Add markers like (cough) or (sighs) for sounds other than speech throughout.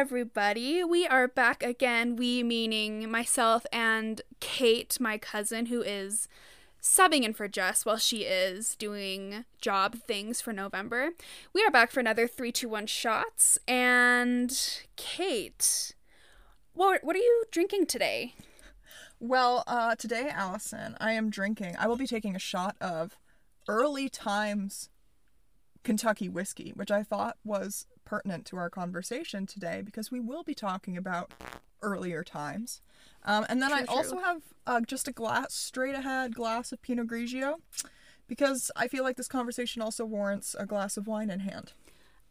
Everybody. We are back again. We meaning myself and Kate, my cousin, who is subbing in for Jess while she is doing job things for November. We are back for another 321 shots. And Kate, what, what are you drinking today? Well, uh, today, Allison, I am drinking. I will be taking a shot of early times Kentucky whiskey, which I thought was pertinent to our conversation today because we will be talking about earlier times. Um, and then True, I also have uh, just a glass, straight ahead glass of Pinot Grigio because I feel like this conversation also warrants a glass of wine in hand.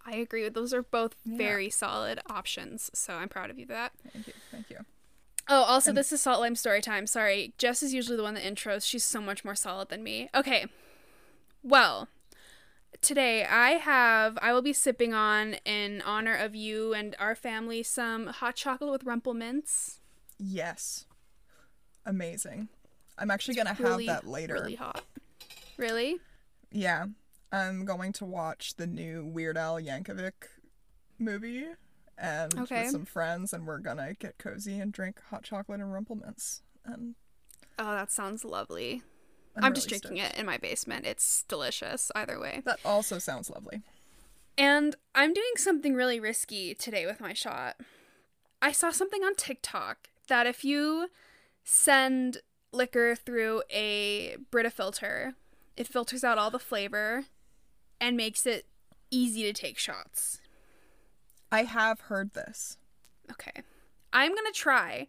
I agree with those are both very solid options, so I'm proud of you for that. Thank you. Thank you. Oh, also, this is Salt Lime story time. Sorry. Jess is usually the one that intros. She's so much more solid than me. Okay. Well, today I have, I will be sipping on, in honor of you and our family, some hot chocolate with Rumple Minze. Yes. Amazing. I'm actually going to Really, have that later. Really hot. Really? Yeah, I'm going to watch the new Weird Al Yankovic movie and Okay. with some friends, and we're gonna get cozy and drink hot chocolate and Rumple Minze. And Oh, that sounds lovely. I'm, I'm, just drinking stoked. it in my basement. It's delicious either way. That also sounds lovely. And I'm doing something really risky today with my shot. I saw something on TikTok that if you send liquor through a Brita filter, it filters out all the flavor and makes it easy to take shots. I have heard this. Okay. I'm going to try,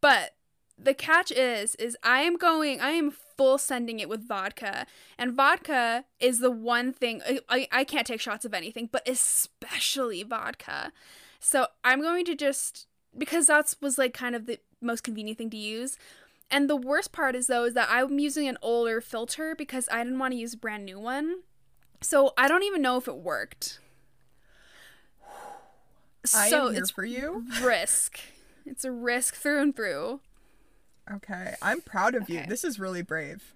but the catch is is I am going I am full sending it with vodka. And vodka is the one thing I, I, I can't take shots of anything, but especially vodka. So I'm going to just because that's was like kind of the most convenient thing to use. And the worst part is though is that I'm using an older filter because I didn't want to use a brand new one. So I don't even know if it worked. I so am here it's for you. risk. It's a risk through and through. Okay, I'm proud of you. This is really brave.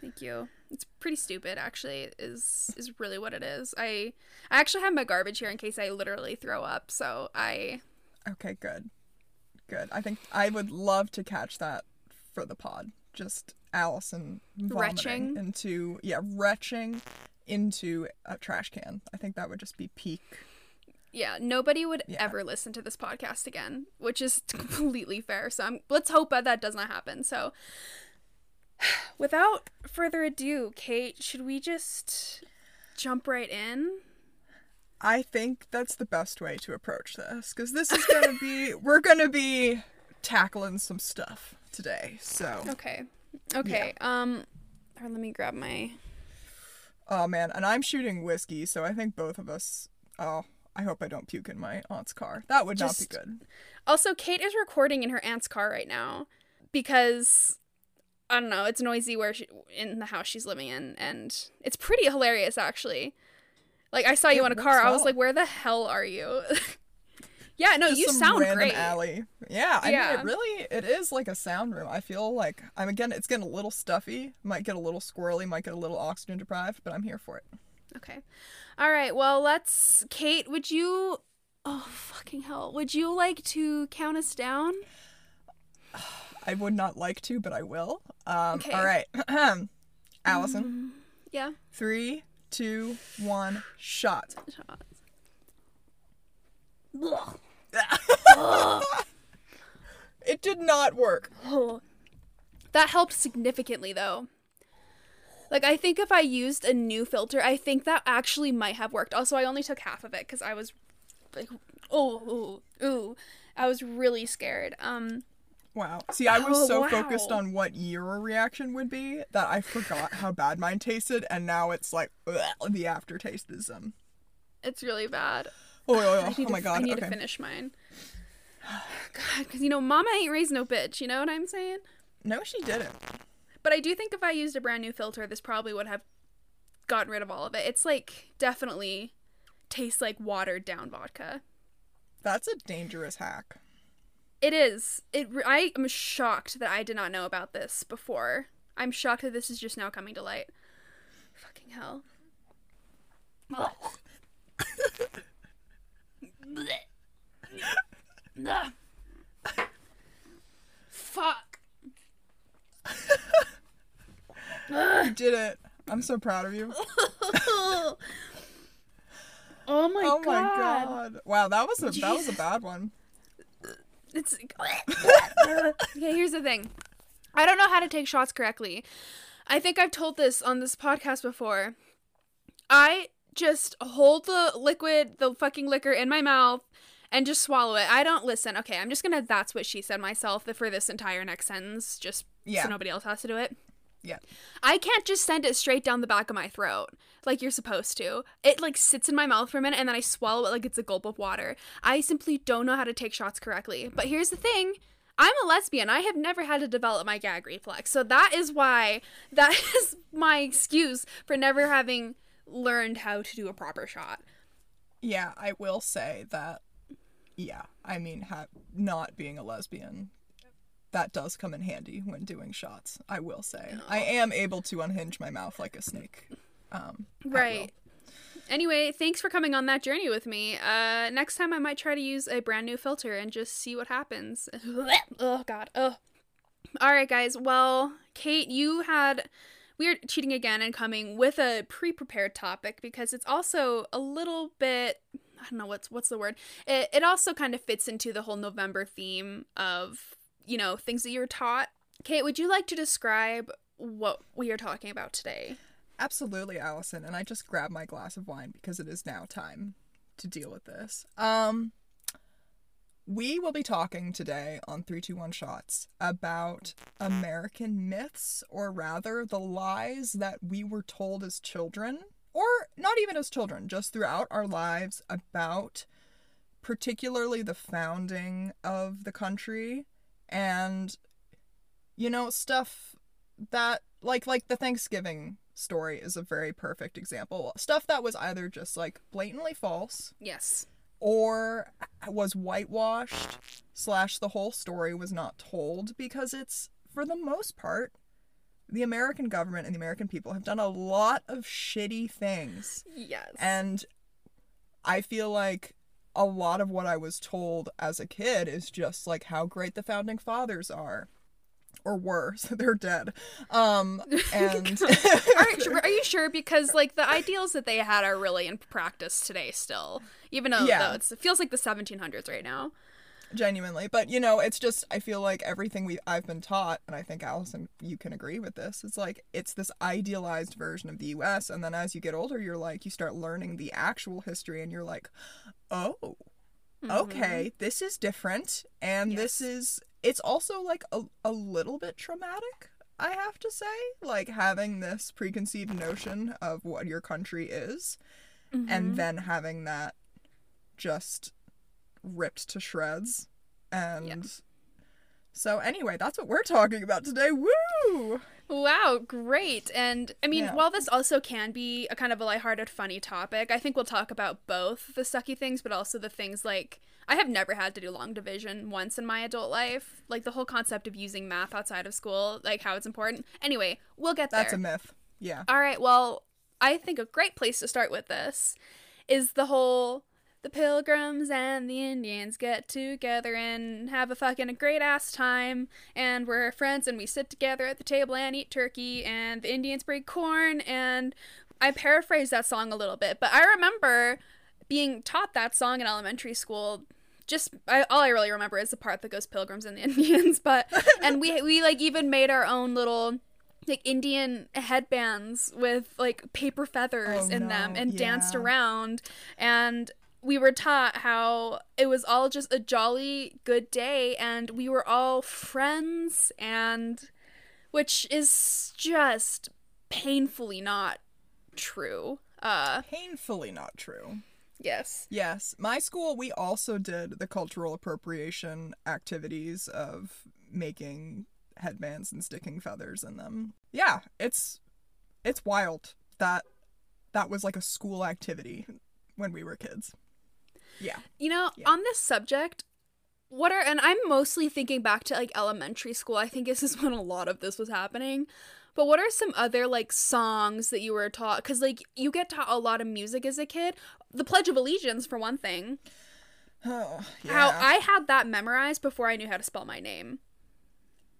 Thank you. It's pretty stupid actually is is really what it is. I I actually have my garbage here in case I literally throw up. So I Okay, good, good. I think I would love to catch that for the pod. Just Allison vomiting Retching? into yeah, retching into a trash can. I think that would just be peak. Yeah, nobody would Yeah. ever listen to this podcast again, which is (laughs) completely fair. So I'm, let's hope that that does not happen. So (sighs) without further ado, Kate, should we just jump right in? I think that's the best way to approach this because this is gonna be (laughs) we're gonna be tackling some stuff today. So Okay. Okay. Um or let me grab my oh man, and I'm shooting whiskey, so I think both of us. Oh, I hope I don't puke in my aunt's car. That would not be good. Also, Kate is recording in her aunt's car right now because I don't know, it's noisy where she, in the house she's living in and it's pretty hilarious actually. Like I saw you It in a car, works I was like, "Where the hell are you?" (laughs) yeah, no, Just you sound great. alley. Yeah, I Yeah. mean, it really it is like a sound room. I feel like I'm again. It's getting a little stuffy. Might get a little squirrely. Might get a little oxygen deprived, but I'm here for it. Okay. All right. Well, let's Kate, would you Oh, fucking hell. Would you like to count us down? (sighs) I would not like to, but I will. Um, Okay. All right, (clears throat) Allison. Yeah. Three, two, one, shot. Shots. (laughs) It did not work. Oh. (gasps) That helped significantly though. Like I think if I used a new filter, I think that actually might have worked. Also, I only took half of it cuz I was like oh, ooh, ooh. I was really scared. Um Wow. See, I was Oh, so wow. focused on what your reaction would be that I forgot how bad mine tasted, and now it's like ugh, the aftertaste is um. it's really bad. Oh, (sighs) oh, oh, oh my to, god. I need okay. to finish mine. (sighs) God, cuz you know, mama ain't raised no bitch, you know what I'm saying? No, she didn't. But I do think if I used a brand new filter, this probably would have gotten rid of all of it. It's like definitely tastes like watered down vodka. That's a dangerous hack. It is. It. I am shocked that I did not know about this before. I'm shocked that this is just now coming to light. Fucking hell. Ugh. (laughs) Fuck. You did it. I'm so proud of you. (laughs) oh my oh god. my god. Wow, that was a that was a (laughs) bad one. It's (laughs) okay. Here's the thing. I don't know how to take shots correctly. I think I've told this on this podcast before. I just hold the liquid, the fucking liquor in my mouth and just swallow it. I don't listen. Okay, I'm just gonna that's what she said myself for this entire next sentence, just Yeah. so nobody else has to do it. Yeah. I can't just send it straight down the back of my throat like you're supposed to. It like sits in my mouth for a minute and then I swallow it like it's a gulp of water. I simply don't know how to take shots correctly. But here's the thing. I'm a lesbian. I have never had to develop my gag reflex. So that is why (laughs) that is my excuse for never having learned how to do a proper shot. Yeah, I will say that. Yeah, I mean, ha- not being a lesbian, that does come in handy when doing shots. I will say, I am able to unhinge my mouth like a snake. Um, Right. Anyway, thanks for coming on that journey with me. Uh, next time I might try to use a brand new filter and just see what happens. (laughs) oh God. Oh. All right, guys. Well, Kate, you had we are cheating again and coming with a pre-prepared topic because it's also a little bit. I don't know what's what's the word. It it also kind of fits into the whole November theme of you know things that you're taught. Kate, would you like to describe what we are talking about today? Absolutely, Allison. And I just grabbed my glass of wine because it is now time to deal with this. Um, we will be talking today on 321 Shots about American myths, or rather, the lies that we were told as children, or not even as children, just throughout our lives about particularly the founding of the country and, you know, stuff that like like the Thanksgiving story is a very perfect example. Stuff that was either just like blatantly false Yes. Or was whitewashed slash the whole story was not told because it's for the most part the American government and the American people have done a lot of shitty things Yes. and I feel like a lot of what I was told as a kid is just like how great the founding fathers are or were so (laughs) they're dead um (laughs) and are, you- are you sure? Because like the ideals that they had are really in practice today still, even though, Yeah. though it's, it feels like the 1700s right now. genuinely but you know it's just i feel like everything we i've been taught and i think allison you can agree with this it's like it's this idealized version of the us and then as you get older you're like you start learning the actual history and you're like oh okay this is different and this is it's also like a, a little bit traumatic i have to say like having this preconceived notion of what your country is Mm-hmm. and then having that just ripped to shreds. And so anyway that's what we're talking about today. Woo Wow, great. And I mean, Yeah. while this also can be a kind of a lighthearted, funny topic, I think we'll talk about both the sucky things, but also the things like I have never had to do long division once in my adult life. Like the whole concept of using math outside of school, like how it's important. Anyway, we'll get there. that's a myth yeah All right, well, I think a great place to start with this is the whole the pilgrims and the Indians get together and have a fucking great ass time and we're friends and we sit together at the table and eat turkey and the Indians break corn and I paraphrase that song a little bit, but I remember being taught that song in elementary school. Just I, all I really remember is the part that goes pilgrims and the (laughs) Indians, but and we we like even made our own little like Indian headbands with like paper feathers Oh, in them no, and danced around and we were taught how it was all just a jolly good day and we were all friends and which is just painfully not true. Uh painfully not true yes. Yes, my school we also did the cultural appropriation activities of making headbands and sticking feathers in them. Yeah, it's it's wild that that was like a school activity when we were kids. Yeah. You know, Yeah. on this subject, what are and I'm mostly thinking back to like elementary school. I think this is (laughs) when a lot of this was happening. But what are some other like songs that you were taught? Because like you get taught a lot of music as a kid. The Pledge of Allegiance, for one thing. (sighs) Oh, yeah. How I had that memorized before I knew how to spell my name.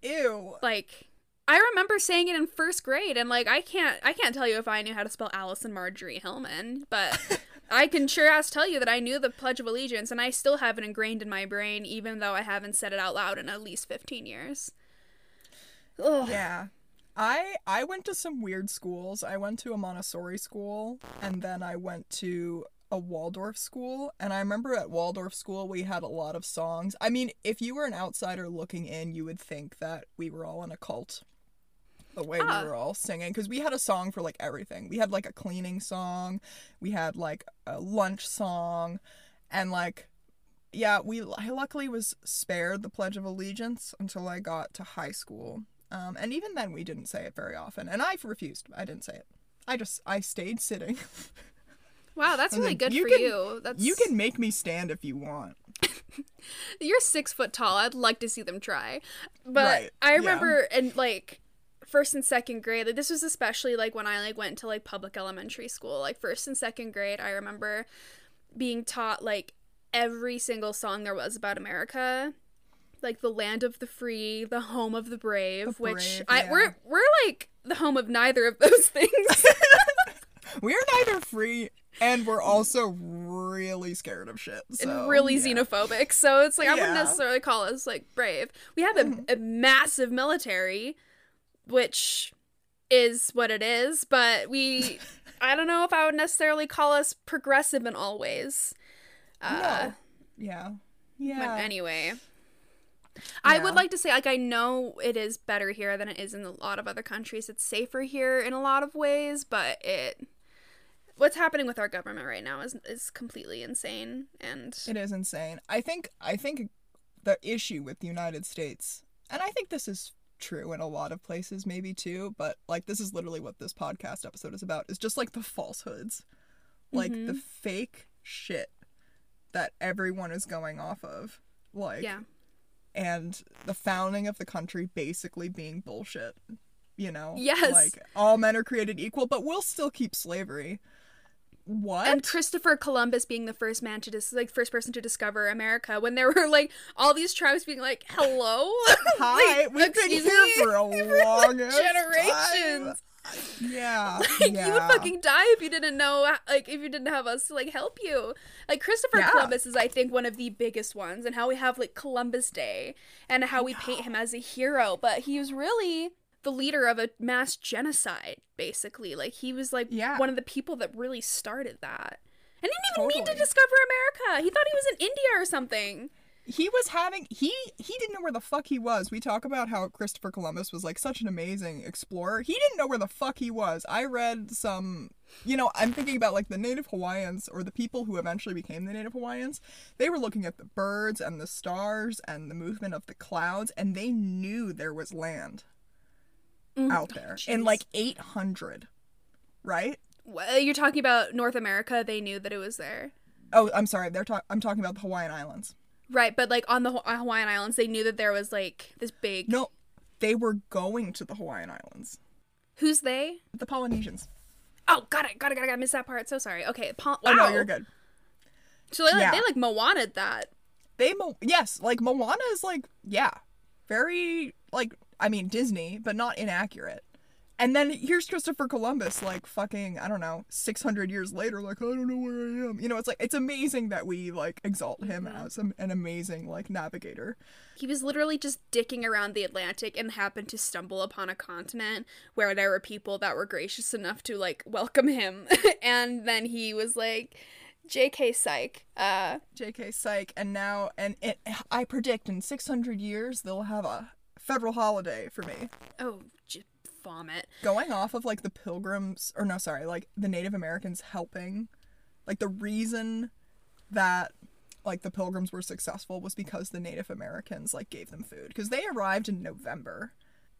Ew. Like I remember saying it in first grade and like I can't I can't tell you if I knew how to spell Allison Marjorie Hillman, but (laughs) I can sure as tell you that I knew the Pledge of Allegiance and I still have it ingrained in my brain even though I haven't said it out loud in at least 15 years. Ugh. Yeah. I I went to some weird schools. I went to a Montessori school and then I went to a Waldorf school and I remember at Waldorf school we had a lot of songs. I mean, if you were an outsider looking in, you would think that we were all in a cult. The way Ah. we were all singing because we had a song for like everything. We had like a cleaning song, we had like a lunch song and like yeah, we I luckily was spared the Pledge of Allegiance until I got to high school. Um, and even then, we didn't say it very often, and I refused. I didn't say it. I just I stayed sitting. (laughs) Wow, that's really like, good you for can- you. That's you can make me stand if you want. (laughs) You're six foot tall. I'd like to see them try. But Right, I yeah. remember in like first and second grade, like this was especially like when I like went to like public elementary school. Like first and second grade, I remember being taught like every single song there was about America. Like the land of the free, the home of the brave, The which I yeah. we're we're like the home of neither of those (laughs) things. (laughs) We're neither free, and we're also really scared of shit. So, and really yeah. xenophobic. So it's like I wouldn't necessarily call us like brave. We have a, mm-hmm. a massive military, which is what it is, but we (laughs) I don't know if I would necessarily call us progressive in all ways. Uh, No. Yeah. But Yeah. anyway. I would like to say, like, I know it is better here than it is in a lot of other countries. It's safer here in a lot of ways, but it. What's happening with our government right now is is completely insane, and It is insane. I think I think the issue with the United States, and I think this is true in a lot of places maybe too, but like this is literally what this podcast episode is about, is just like the falsehoods. Like the mm-hmm. fake shit that everyone is going off of. Like yeah, and the founding of the country basically being bullshit. You know? Yes. Like all men are created equal, but we'll still keep slavery. What? and Christopher Columbus being the first man to dis- like first person to discover America when there were like all these tribes being like, "Hello, (laughs) Hi, Like, we've been here for a (laughs) long generations." Yeah, (laughs) Like yeah. you would fucking die if you didn't know like if you didn't have us to like help you. Like Christopher Yeah. Columbus is I think one of the biggest ones and how we have like Columbus Day and how we paint him as a hero, but he was really the leader of a mass genocide basically. Like he was like Yeah. one of the people that really started that. And he didn't even mean to discover America. He thought he was in India or something. he was having he he didn't know where the fuck he was. We talk about how Christopher Columbus was like such an amazing explorer. He didn't know where the fuck he was. I read some you know, I'm thinking about like the native Hawaiians or the people who eventually became the native Hawaiians. They were looking at the birds and the stars and the movement of the clouds and they knew there was land Mm-hmm. out there in jeez. like 800. Right? Wha- You're talking about North America. They knew that it was there. Oh, I'm sorry. They're talk- I'm talking about the Hawaiian Islands. Right, but like on the Haw- Hawaiian Islands, they knew that there was like this big. No, they were going to the Hawaiian Islands. Who's they? The Polynesians. Oh, got it, got it, got it, got it. Missed that part. So sorry. Okay. Wow. Oh no, you're good. So they, like Yeah. they like Moana'd that. They mo- yes, like Moana is like yeah, very like I mean Disney, but not inaccurate. And then here's Christopher Columbus, like fucking I don't know, six hundred years later, like I don't know where I am. You know, it's like it's amazing that we like exalt him as an, an amazing like navigator. He was literally just dicking around the Atlantic and happened to stumble upon a continent where there were people that were gracious enough to like welcome him. (laughs) and then he was like, "J.K. Psych." Uh, J.K. Psych, and now and it, I predict in six hundred years they'll have a federal holiday for me. oh, j- vomit. going off of like the pilgrims or no sorry like the native americans helping like the reason that like the pilgrims were successful was because the native americans like gave them food because they arrived in november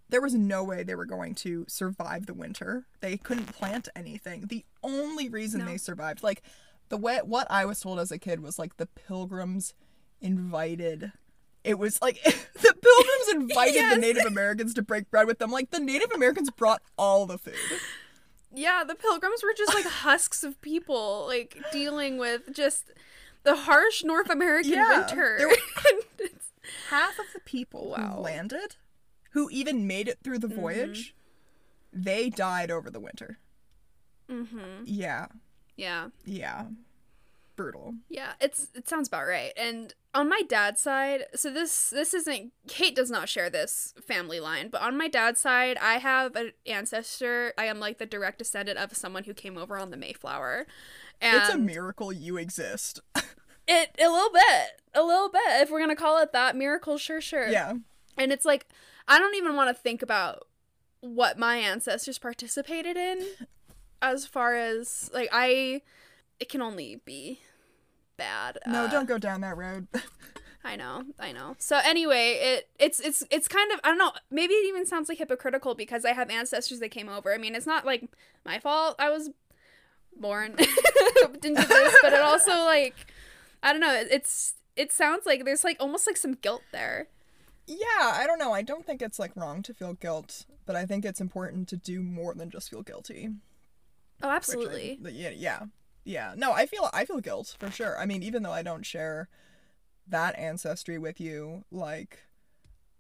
there was no way they were going to survive the winter they couldn't plant anything the only reason No. they survived like the way what i was told as a kid was like the pilgrims invited it was like (laughs) the pilgrims invited Yes. the native americans to break bread with them like the native americans brought all the food Yeah, the pilgrims were just like (laughs) husks of people, like dealing with just the harsh North American Yeah, winter. (laughs) were- half of the people Wow. who landed, who even made it through the voyage, they died over the winter. mm-hmm. Yeah, Yeah. yeah, brutal. Yeah, it's it sounds about right. And on my dad's side, so this this isn't Kate does not share this family line, but on my dad's side, I have an ancestor. I am like the direct descendant of someone who came over on the Mayflower. And it's a miracle you exist. (laughs) it a little bit, a little bit. If we're gonna call it that, miracle, sure, sure. yeah, And it's like I don't even want to think about what my ancestors participated in as far as like I it can only be bad. no, Uh, don't go down that road. (laughs) I know, I know. So anyway, it it's it's it's kind of I don't know. Maybe it even sounds like hypocritical because I have ancestors that came over. I mean, it's not like my fault. I was born (laughs) into this, but it also like I don't know. It's it sounds like there's like almost like some guilt there. yeah, I don't know. I don't think it's like wrong to feel guilt, but I think it's important to do more than just feel guilty. Oh, which I- absolutely. yeah, yeah, yeah. No, I feel I feel guilt for sure. I mean, even though I don't share that ancestry with you, like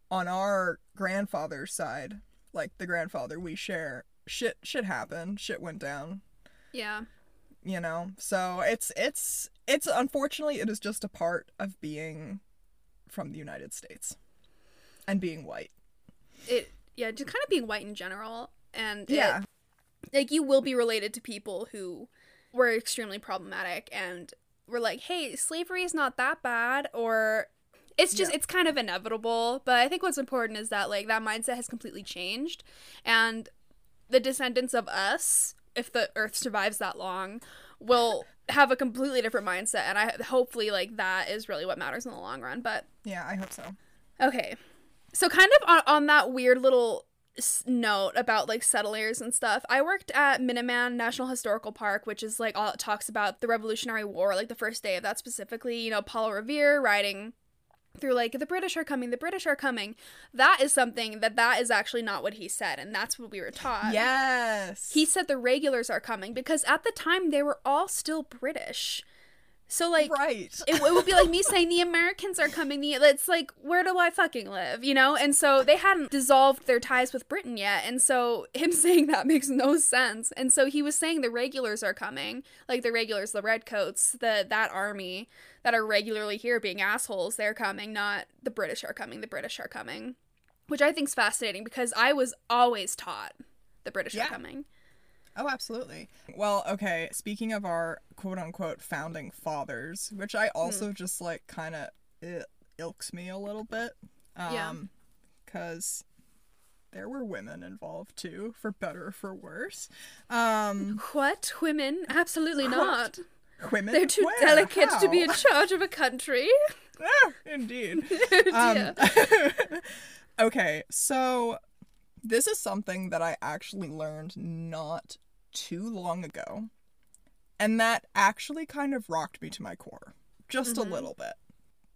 on our grandfather's side, like the grandfather we share, shit shit happened, shit went down, Yeah. you know. So it's it's it's unfortunately it is just a part of being from the United States and being white. It yeah, just kind of being white in general and it- Yeah. like you will be related to people who were extremely problematic and were like, "Hey, slavery is not that bad," or it's just Yeah. it's kind of inevitable. But I think what's important is that like that mindset has completely changed, and the descendants of us, if the Earth survives that long, will (laughs) have a completely different mindset. And I hopefully like that is really what matters in the long run. But Yeah, I hope so. Okay. So kind of on, on that weird little note about like settlers and stuff, I worked at Minuteman National Historical Park, which is like all it talks about the Revolutionary War, like the first day of that specifically, you know, Paul Revere riding through like the British are coming, the British are coming. That is something that that is actually not what he said and that's what we were taught. Yes. He said the regulars are coming because at the time they were all still British. So like right. it, it would be like me (laughs) saying the Americans are coming. The it's like where do I fucking live, you know? And so they hadn't dissolved their ties with Britain yet, and so him (laughs) saying that makes no sense. And so he was saying the regulars are coming, like the regulars, the redcoats, the that army that are regularly here being assholes. They're coming, not the British are coming. The British are coming, which I think is fascinating because I was always taught the British Yeah. are coming. Oh, absolutely. Well, okay, speaking of our quote unquote founding fathers, which I also just like kind of it ilks me a little bit. Um, Yeah. Because there were women involved too, for better or for worse. Um, What women? Absolutely not. women. They're too Where? delicate to be in charge of a country. Ah, Indeed. (laughs) Oh, Um, (laughs) okay, so this is something that I actually learned not too long ago, and that actually kind of rocked me to my core, just Mhm. a little bit.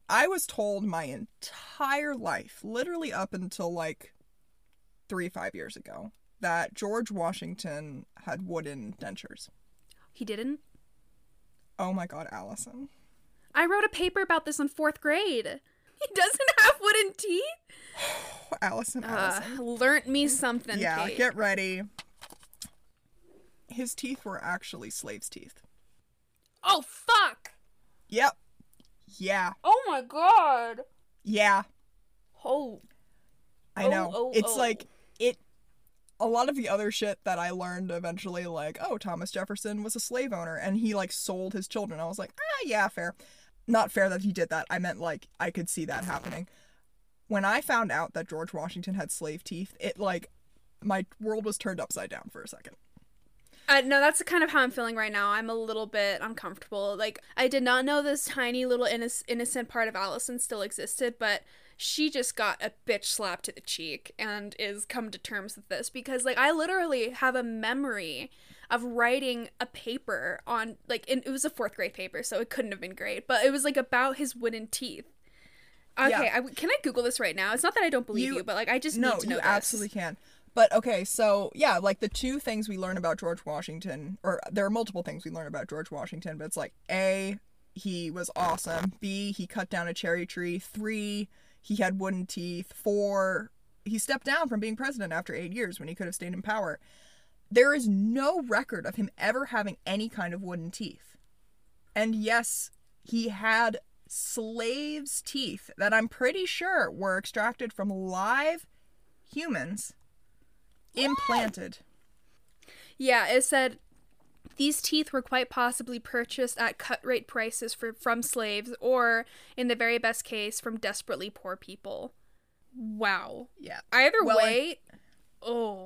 I was told my entire life, literally up until like three, five years ago, that George Washington had wooden dentures. He didn't. Oh my god, Allison. I wrote a paper about this in fourth grade. He doesn't have wooden teeth. Oh, (sighs) Allison, Allison. Uh, learnt me something. yeah, Kate. get ready. His teeth were actually slaves' teeth. Oh fuck! Yep. Yeah. Oh my god! Yeah. Oh. I Oh, know. oh, it's oh. like it a lot of the other shit that I learned eventually like, oh, Thomas Jefferson was a slave owner and he like sold his children. I was like, "Ah, yeah, fair." Not fair that he did that. I meant like I could see that happening. When I found out that George Washington had slave teeth, it like my world was turned upside down for a second. Uh, no, that's kind of how I'm feeling right now. I'm a little bit uncomfortable. Like, I did not know this tiny little inno- innocent part of Allison still existed, but she just got a bitch slap to the cheek and is come to terms with this because, like, I literally have a memory of writing a paper on, like, and it was a fourth grade paper, so it couldn't have been great, but it was, like, about his wooden teeth. Okay, Yeah. I, can I Google this right now? It's not that I don't believe you, You- but, like, I just no, need to know you this. absolutely can. But okay, so yeah, like the two things we learn about George Washington, or there are multiple things we learn about George Washington, but it's like A, he was awesome. B, he cut down a cherry tree. Three, he had wooden teeth. Four, he stepped down from being president after eight years when he could have stayed in power. There is no record of him ever having any kind of wooden teeth. And yes, he had slaves' teeth that I'm pretty sure were extracted from live humans implanted. Yeah, it said these teeth were quite possibly purchased at cut rate prices for, from slaves, or, in the very best case, from desperately poor people. Wow. Yeah. Either Well, way, oh.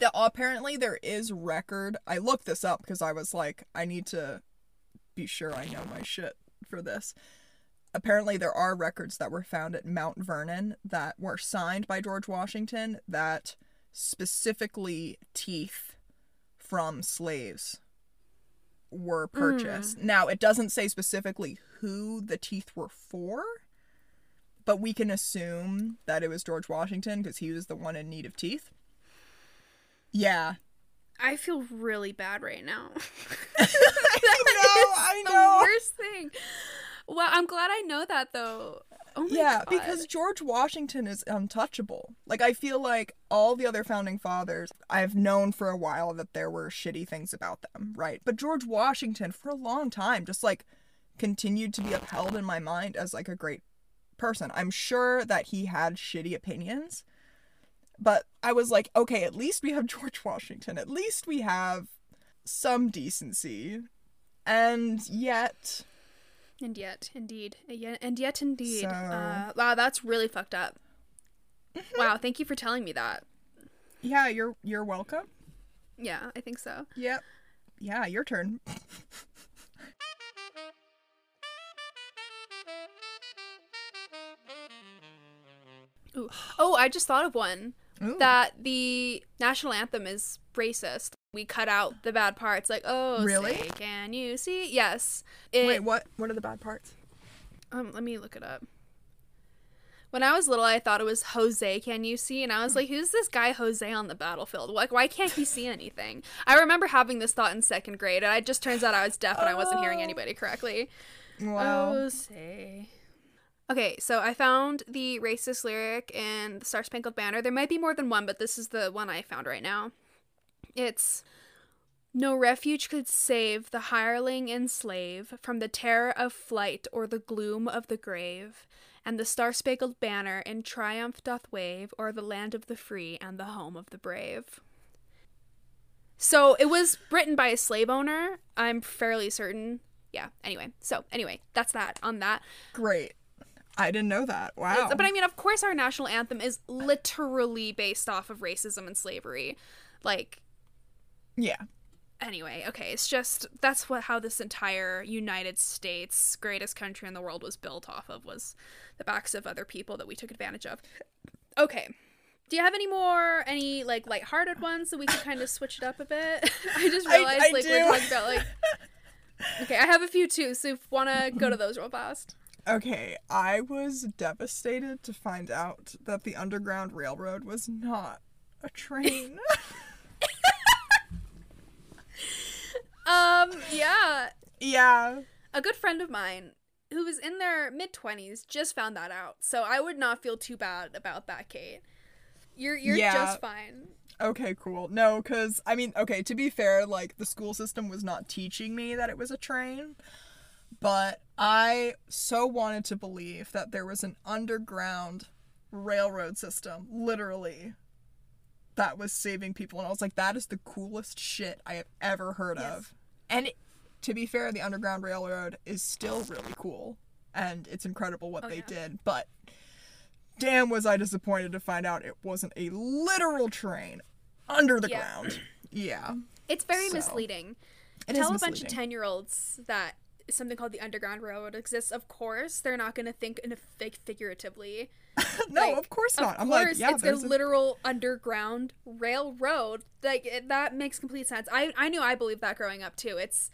The, apparently there is record. I looked this up because I was like, I need to be sure I know my shit for this. Apparently there are records that were found at Mount Vernon that were signed by George Washington that specifically teeth from slaves were hmm. purchased. Now it doesn't say specifically who the teeth were for, but we can assume that it was George Washington because he was the one in need of teeth. Yeah, I feel really bad right now. (laughs) (laughs) I know, I the know. worst thing. Well, I'm glad I know that though. Oh yeah, God. because George Washington is untouchable. Like I feel like all the other founding fathers, I've known for a while that there were shitty things about them, right? But George Washington for a long time just like continued to be upheld in my mind as like a great person. I'm sure that he had shitty opinions, but I was like, okay, at least we have (laughs) George Washington. At least we have some decency. And yet And yet, indeed, and yet, indeed. So- Mm-hmm. Uh, wow, that's really fucked up. Wow, thank you for telling me that. yeah, you're you're welcome. Yeah, I think so. Yep. Yeah, your turn. (laughs) Ooh. Oh, I just thought of one. Ooh. That the national anthem is racist. We cut out the bad parts, like "Oh, Really? say, can you see?" Yes. It, Wait, what? What are the bad parts? Um, let me look it up. When I was little, I thought it was Jose. Can you see? And I was like, "Who's this guy Jose on the battlefield? Like, why can't he see anything?" I remember having this thought in second grade, and it just turns out I was deaf and I wasn't hearing Oh. anybody correctly. Wow. Jose. Okay, so I found the racist lyric in the Star Spangled Banner. There might be more than one, but this is the one I found right now. It's no refuge could save the hireling and slave from the terror of flight or the gloom of the grave, and the star spangled banner in triumph doth wave o'er the land of the free and the home of the brave. So it was written by a slave owner. I'm fairly certain. Yeah. Anyway, so anyway, that's that on that. Great. I didn't know that. Wow. It's- But I mean, of course, our national anthem is literally based off of racism and slavery. Like, yeah. anyway, okay, it's just that's what how this entire United States, greatest country in the world, was built off of was the backs of other people that we took advantage of. Okay. Do you have any more any like lighthearted ones so we can kind of switch it up a bit? (laughs) I just realized I like we're talking about like (laughs) Okay, I have a few too, so if wanna go to those real fast. Okay, I was devastated to find out that the Underground Railroad was not a train. (laughs) (laughs) Um, yeah. yeah. A good friend of mine who was in their mid twenties just found that out. So I would not feel too bad about that, Kate. You're you're Yeah. just fine. Okay, cool. No, because, I mean, okay, to be fair, like, the school system was not teaching me that it was a train, but I so wanted to believe that there was an underground railroad system, literally, that was saving people. And I was like, that is the coolest shit I have ever heard Yes. of. And it, to be fair, the Underground Railroad is still really cool, and it's incredible what Oh, they yeah. did, but damn was I disappointed to find out it wasn't a literal train under the Yeah. ground. (clears throat) Yeah. It's very So, misleading. It Tell a bunch of ten year olds that something called the Underground Railroad exists. Of course, they're not going to think in a fig- figuratively. (laughs) no, Like, of course not. Of I'm course, like, yeah, it's a literal underground railroad. Like it, that makes complete sense. I I knew I believed that growing up too. It's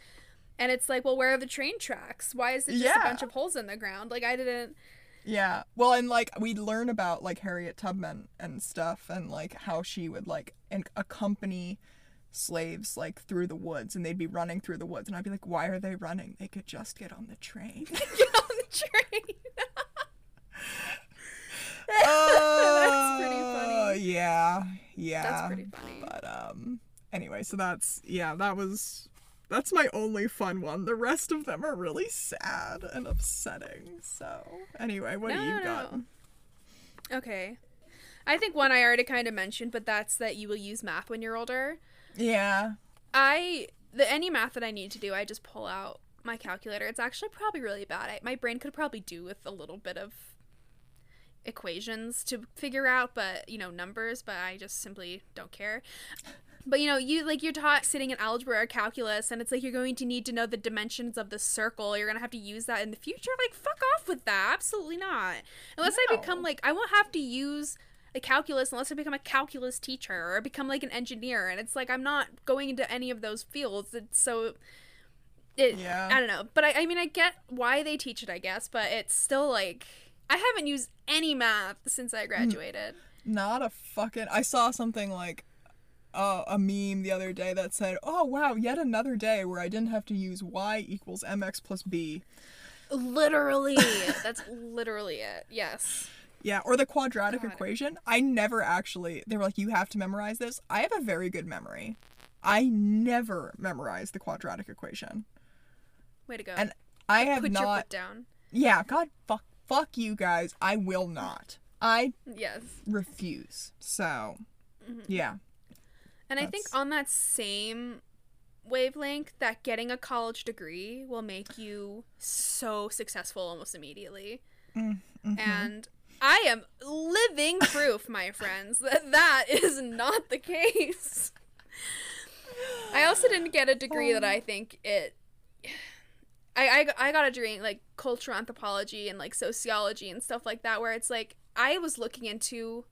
and it's like, well, where are the train tracks? Why is it just Yeah. a bunch of holes in the ground? Like I didn't. Yeah. Well, and like we learn about like Harriet Tubman and stuff and like how she would like and accompany slaves like through the woods and they'd be running through the woods and I'd be like, why are they running? They could just get on the train. (laughs) Get on the train. (laughs) oh, pretty funny. Yeah, yeah. That's pretty funny. But um, anyway, so that's yeah, that was that's my only fun one. The rest of them are really sad and upsetting. So anyway, what do you no, got? no. Okay. I think one I already kind of mentioned, but that's that you will use math when you're older. Yeah. I the any math that I need to do, I just pull out my calculator. It's actually probably really bad. I, my brain could probably do with a little bit of equations to figure out, but you know numbers. But I just simply don't care. But you know, you like you're taught sitting in algebra or calculus, and it's like you're going to need to know the dimensions of the circle. You're gonna have to use that in the future. Like, fuck off with that. Absolutely not. Unless I become like, I won't have to use a calculus unless I become a calculus teacher or become like an engineer. And it's like I'm not going into any of those fields. It's so. It, Yeah. I don't know, but I, I mean, I get why they teach it, I guess, but it's still like I haven't used any math since I graduated. Not a fucking. I saw something like uh, a meme the other day that said, "Oh wow, yet another day where I didn't have to use y equals mx plus b." Literally, that's literally it. Yes. Yeah, or the quadratic God. equation. I never actually. They were like, "You have to memorize this." I have a very good memory. I never memorized the quadratic equation, Way to go. and I have Put your not. foot down. Yeah, God, fuck, fuck you guys. I will not. I Yes. refuse. So, Mm-hmm. yeah. And I think on that same wavelength, that getting a college degree will make you so successful almost immediately. Mm-hmm. And I am living proof, my friends, that that is not the case. I also didn't get a degree that um. I think it. I, I, I got a degree in like cultural anthropology and like sociology and stuff like that, where it's like I was looking into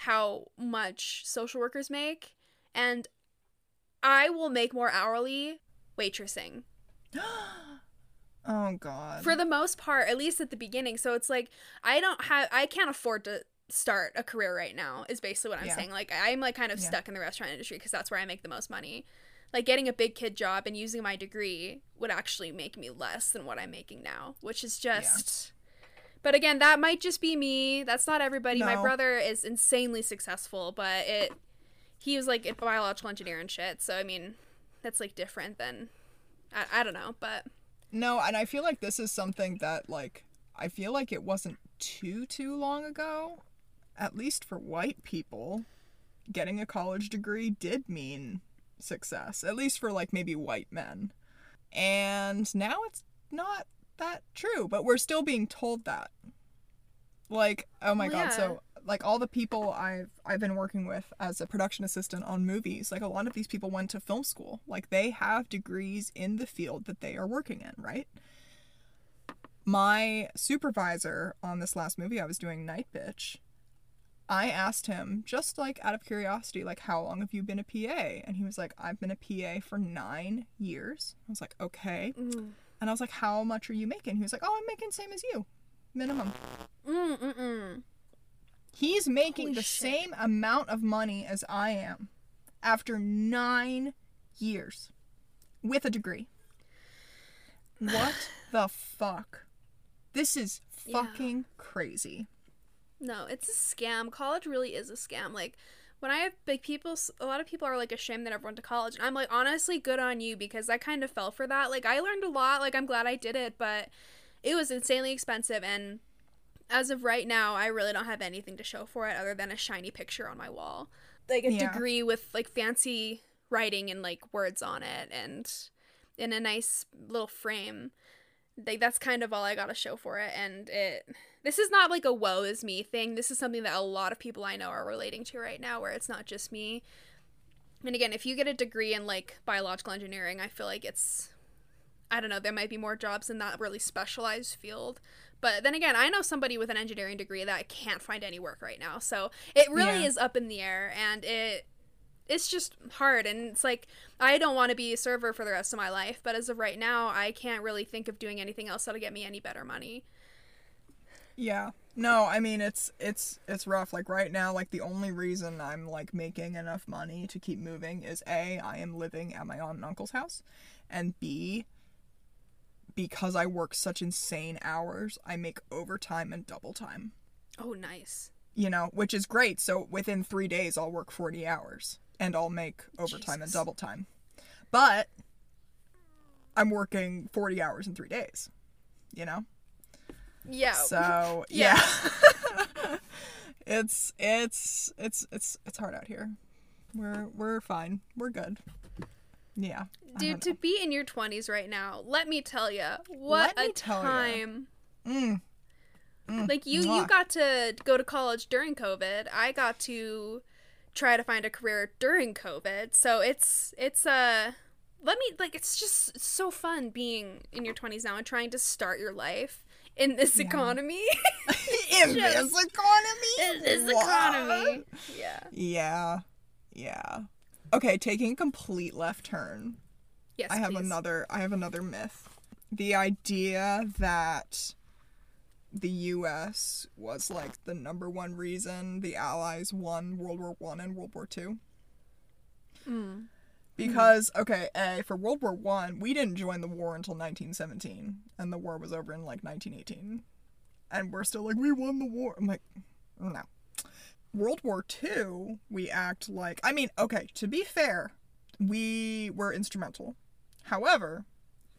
how much social workers make, and I will make more hourly waitressing (gasps) (gasps) Oh God. for the most part, at least at the beginning. So it's like I don't have, I can't afford to start a career right now. Is basically what I'm Yeah. saying. Like I'm like kind of Yeah. stuck in the restaurant industry because that's where I make the most money. Like getting a big kid job and using my degree would actually make me less than what I'm making now, which is just. But again, that might just be me. That's not everybody. My brother is insanely successful, but it he was like a biological engineer and shit. So I mean, that's like different than I, I don't know, but No, and I feel like this is something that like I feel like it wasn't too too long ago, at least for white people, getting a college degree did mean success, at least for like maybe white men. And now it's not that true, but we're still being told that. Like, oh my Well, god, so like all the people I've I've been working with as a production assistant on movies, like a lot of these people went to film school. Like they have degrees in the field that they are working in, right? My supervisor on this last movie I was doing Nightbitch, I asked him just like out of curiosity, like how long have you been a PA? And he was like, I've been a PA for nine years. I was like, okay. mm, And I was like, how much are you making? He was like, oh, I'm making same as you, minimum. mm, mm, mm. He's making Holy the shit. same amount of money as I am after nine years with a degree. What (sighs) the fuck? This is Yeah. fucking crazy. No, it's a scam. College really is a scam. Like when I have big people, a lot of people are like ashamed that everyone went to college, and I'm like, honestly, good on you because I kind of fell for that. Like I learned a lot. Like I'm glad I did it, but it was insanely expensive, and as of right now, I really don't have anything to show for it other than a shiny picture on my wall, like a Yeah. degree with like fancy writing and like words on it, and in a nice little frame. Like that's kind of all I got to show for it, and it this is not like a woe is me thing. This is something that a lot of people I know are relating to right now, where it's not just me. And again, if you get a degree in like biological engineering, I feel like it's, I don't know, there might be more jobs in that really specialized field. But then again, I know somebody with an engineering degree that can't find any work right now. So it really Yeah. is up in the air, and it it's just hard and it's like i don't want to be a server for the rest of my life but as of right now i can't really think of doing anything else that'll get me any better money Yeah. No, I mean it's it's it's rough. Like right now, like the only reason I'm like making enough money to keep moving is A, I am living at my aunt and uncle's house, and B, because I work such insane hours, I make overtime and double time. Oh, nice. You know, which is great. So within three days I'll work forty hours and I'll make overtime and double time. But I'm working forty hours in three days. You know? Yeah. So (laughs) Yeah. yeah, (laughs) it's it's it's it's it's hard out here. We're we're fine. We're good. Yeah. Dude, to be in your 20s right now, let me tell you, what Let a time. know. Mm, Like you you got to go to college during COVID. I got to try to find a career during COVID. So it's it's uh let me like it's just so fun being in your 20s now and trying to start your life in this Yeah. economy. (laughs) (laughs) in Just- this economy. in this economy. Yeah. Yeah. Yeah. Okay, taking a complete left turn. Yes, I have please. another I have another myth. The idea that the US was like the number one reason the Allies won World War One and World War Two. Mm. Because okay, A, for World War One, we didn't join the war until nineteen seventeen. And the war was over in like nineteen eighteen. And we're still like, we won the war. I'm like, no. World War Two, we act like I mean, okay, to be fair, we were instrumental. However,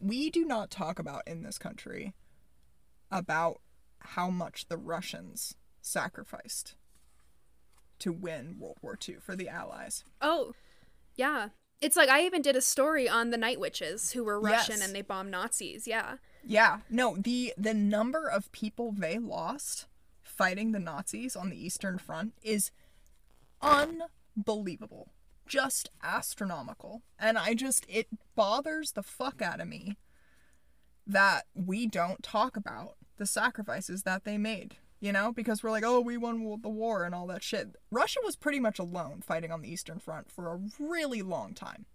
we do not talk about in this country about how much the Russians sacrificed to win World War II for the Allies. Oh, yeah. It's like I even did a story on the Night Witches who were Russian Yes. and they bombed Nazis. Yeah. Yeah, no, the the number of people they lost fighting the Nazis on the Eastern Front is unbelievable. Just astronomical. And I just it bothers the fuck out of me that we don't talk about the sacrifices that they made. You know, because we're like, oh, we won the war and all that shit. Russia was pretty much alone fighting on the Eastern Front for a really long time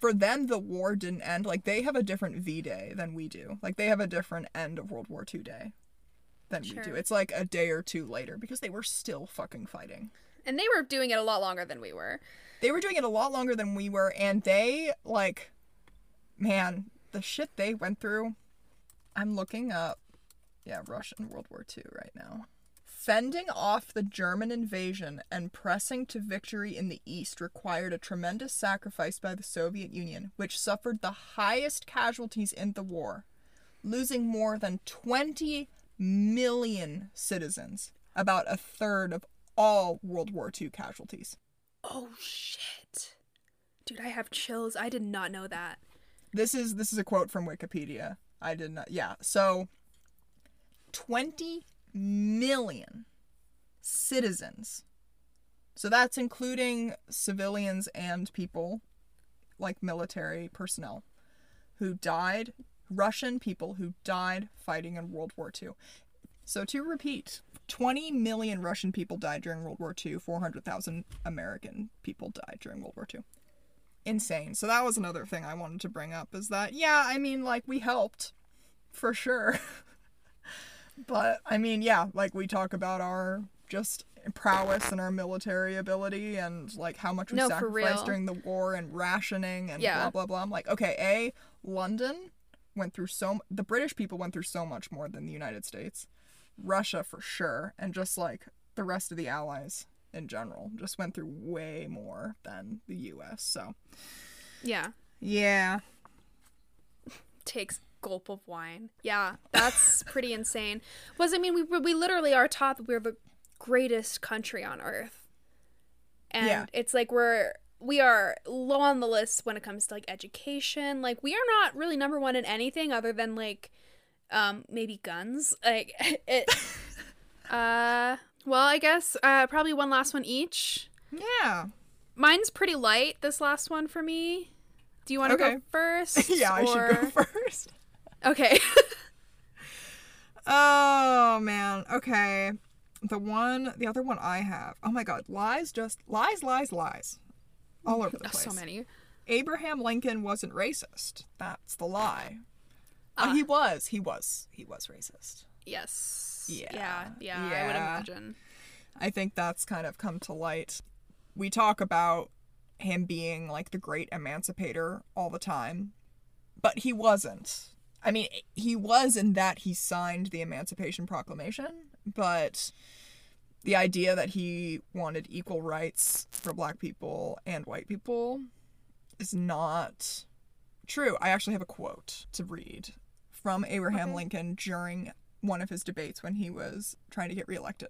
for them the war didn't end like they have a different v-day than we do like they have a different end of world war ii day than we do. It's like a day or two later because they were still fucking fighting. And they were doing it a lot longer than we were. they were doing it a lot longer than we were and they like man the shit they went through. I'm looking up yeah russian world war ii right now. Fending off the german invasion and pressing to victory in the east required a tremendous sacrifice by the soviet union which suffered the highest casualties in the war losing more than 20 million citizens about a third of all world war ii casualties Oh shit. Dude, I have chills. I did not know that. This is this is a quote from Wikipedia. I did not. Yeah. So 20 million citizens. So that's including civilians and people like military personnel who died, Russian people who died fighting in World War II. So to repeat, 20 million Russian people died during World War II, 400,000 American people died during World War II insane. So that was another thing I wanted to bring up is that yeah, I mean like we helped for sure. (laughs) but I mean yeah, like we talk about our just prowess and our military ability and like how much we No, sacrificed during the war and rationing and Yeah. blah blah blah. I'm like, okay, A, London went through so the British people went through so much more than the United States. Russia for sure and just like the rest of the allies in general just went through way more than the US. So, Yeah. yeah. Takes gulp of wine. Yeah, that's (laughs) pretty insane. Was I mean we we literally are taught that we're the greatest country on earth. And Yeah. it's like we're we are low on the list when it comes to like education. Like we are not really number 1 in anything other than like um maybe guns. (laughs) Like it (laughs) uh well, I guess uh probably one last one each. Yeah. Mine's pretty light this last one for me. Do you want to Okay. go first? (laughs) yeah, I should go first. Okay. Oh man. Okay. The one the other one I have. Oh my god, lies just lies lies lies. All over (laughs) the place. so many. Abraham Lincoln wasn't racist. That's the lie. Oh, Ah. he was. He was. He was racist. Yes. Yeah, Yeah. yeah, I would imagine. I think that's kind of come to light. We talk about him being like the great emancipator all the time, but he wasn't. I mean, he was in that he signed the Emancipation Proclamation, but the idea that he wanted equal rights for black people and white people is not true. I actually have a quote to read from Abraham Okay. Lincoln during one of his debates when he was trying to get reelected.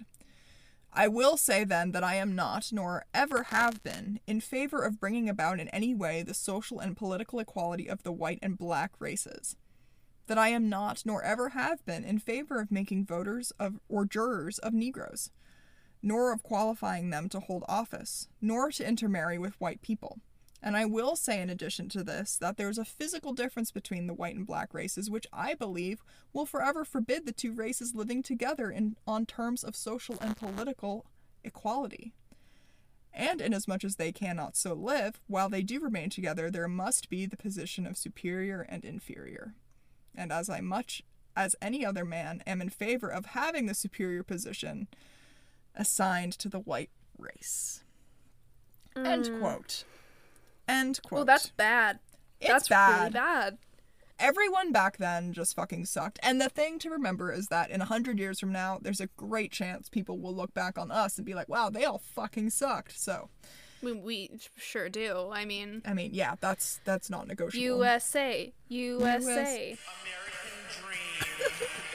I will say then that I am not, nor ever have been, in favor of bringing about in any way the social and political equality of the white and black races. That I am not, nor ever have been, in favor of making voters of or jurors of Negroes, nor of qualifying them to hold office, nor to intermarry with white people. And I will say, in addition to this, that there's a physical difference between the white and black races, which I believe will forever forbid the two races living together in, on terms of social and political equality. And inasmuch as they cannot so live, while they do remain together, there must be the position of superior and inferior. And as I much as any other man am in favor of having the superior position assigned to the white race. End quote. End quote. Well, Mm. that's bad. It's that's bad. really bad. Everyone back then just fucking sucked. And the thing to remember is that in a hundred years from now, there's a great chance people will look back on us and be like, "Wow, they all fucking sucked." So, We, we sure do. I mean, I mean, yeah, that's that's not negotiable. USA, USA. American (laughs)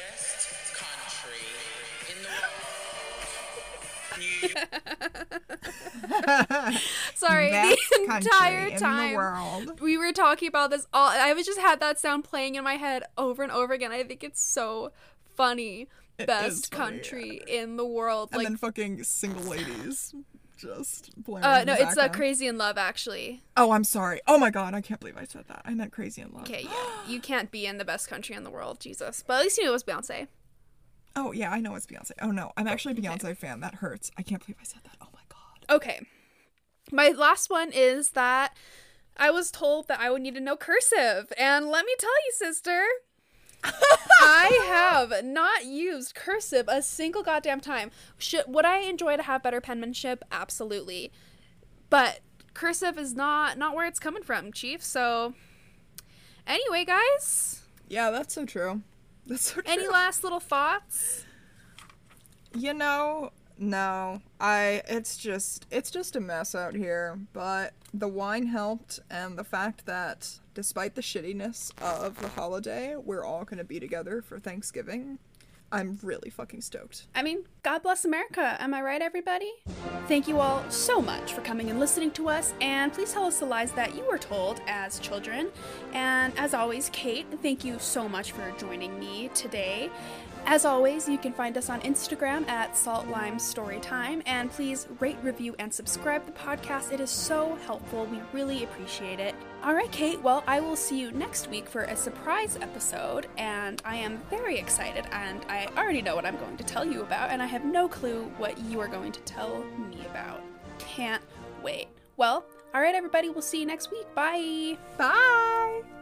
(laughs) Sorry, the (laughs) entire time the world. we were talking about this all I was just had that sound playing in my head over and over again. I think it's so funny. It Best funny, country in the world. And like then fucking single ladies just blaring. uh no, it's uh. Crazy in Love actually. Oh, I'm sorry. Oh my god, I can't believe I said that. I meant crazy in love. Okay, yeah. (gasps) You can't be in the best country in the world, Jesus. But at least you knew it was Beyonce. Oh yeah, I know it's Beyonce. Oh no, I'm oh, actually a Beyonce fan. That hurts. I can't believe I said that. Oh my god. Okay. My last one is that I was told that I would need to know cursive. And let me tell you, sister, I (laughs) have not used cursive a single goddamn time. Should would I enjoy to have better penmanship? Absolutely. But cursive is not not where it's coming from, chief. So anyway, guys, Yeah, that's so true. That's so true. any last little thoughts? You know, no. I it's just it's just a mess out here, but the wine helped and the fact that despite the shittiness of the holiday, we're all going to be together for Thanksgiving. I'm really fucking stoked. I mean, God bless America. Am I right, everybody? Thank you all so much for coming and listening to us, and please tell us the lies that you were told as children. And as always, Kate, thank you so much for joining me today. As always, you can find us on Instagram at Salt Lime Storytime, and please rate, review, and subscribe the podcast. It is so helpful. We really appreciate it. All right, Kate. Well, I will see you next week for a surprise episode, and I am very excited. And I already know what I'm going to tell you about, and I have no clue what you are going to tell me about. Can't wait. Well, all right, everybody. We'll see you next week. Bye. Bye.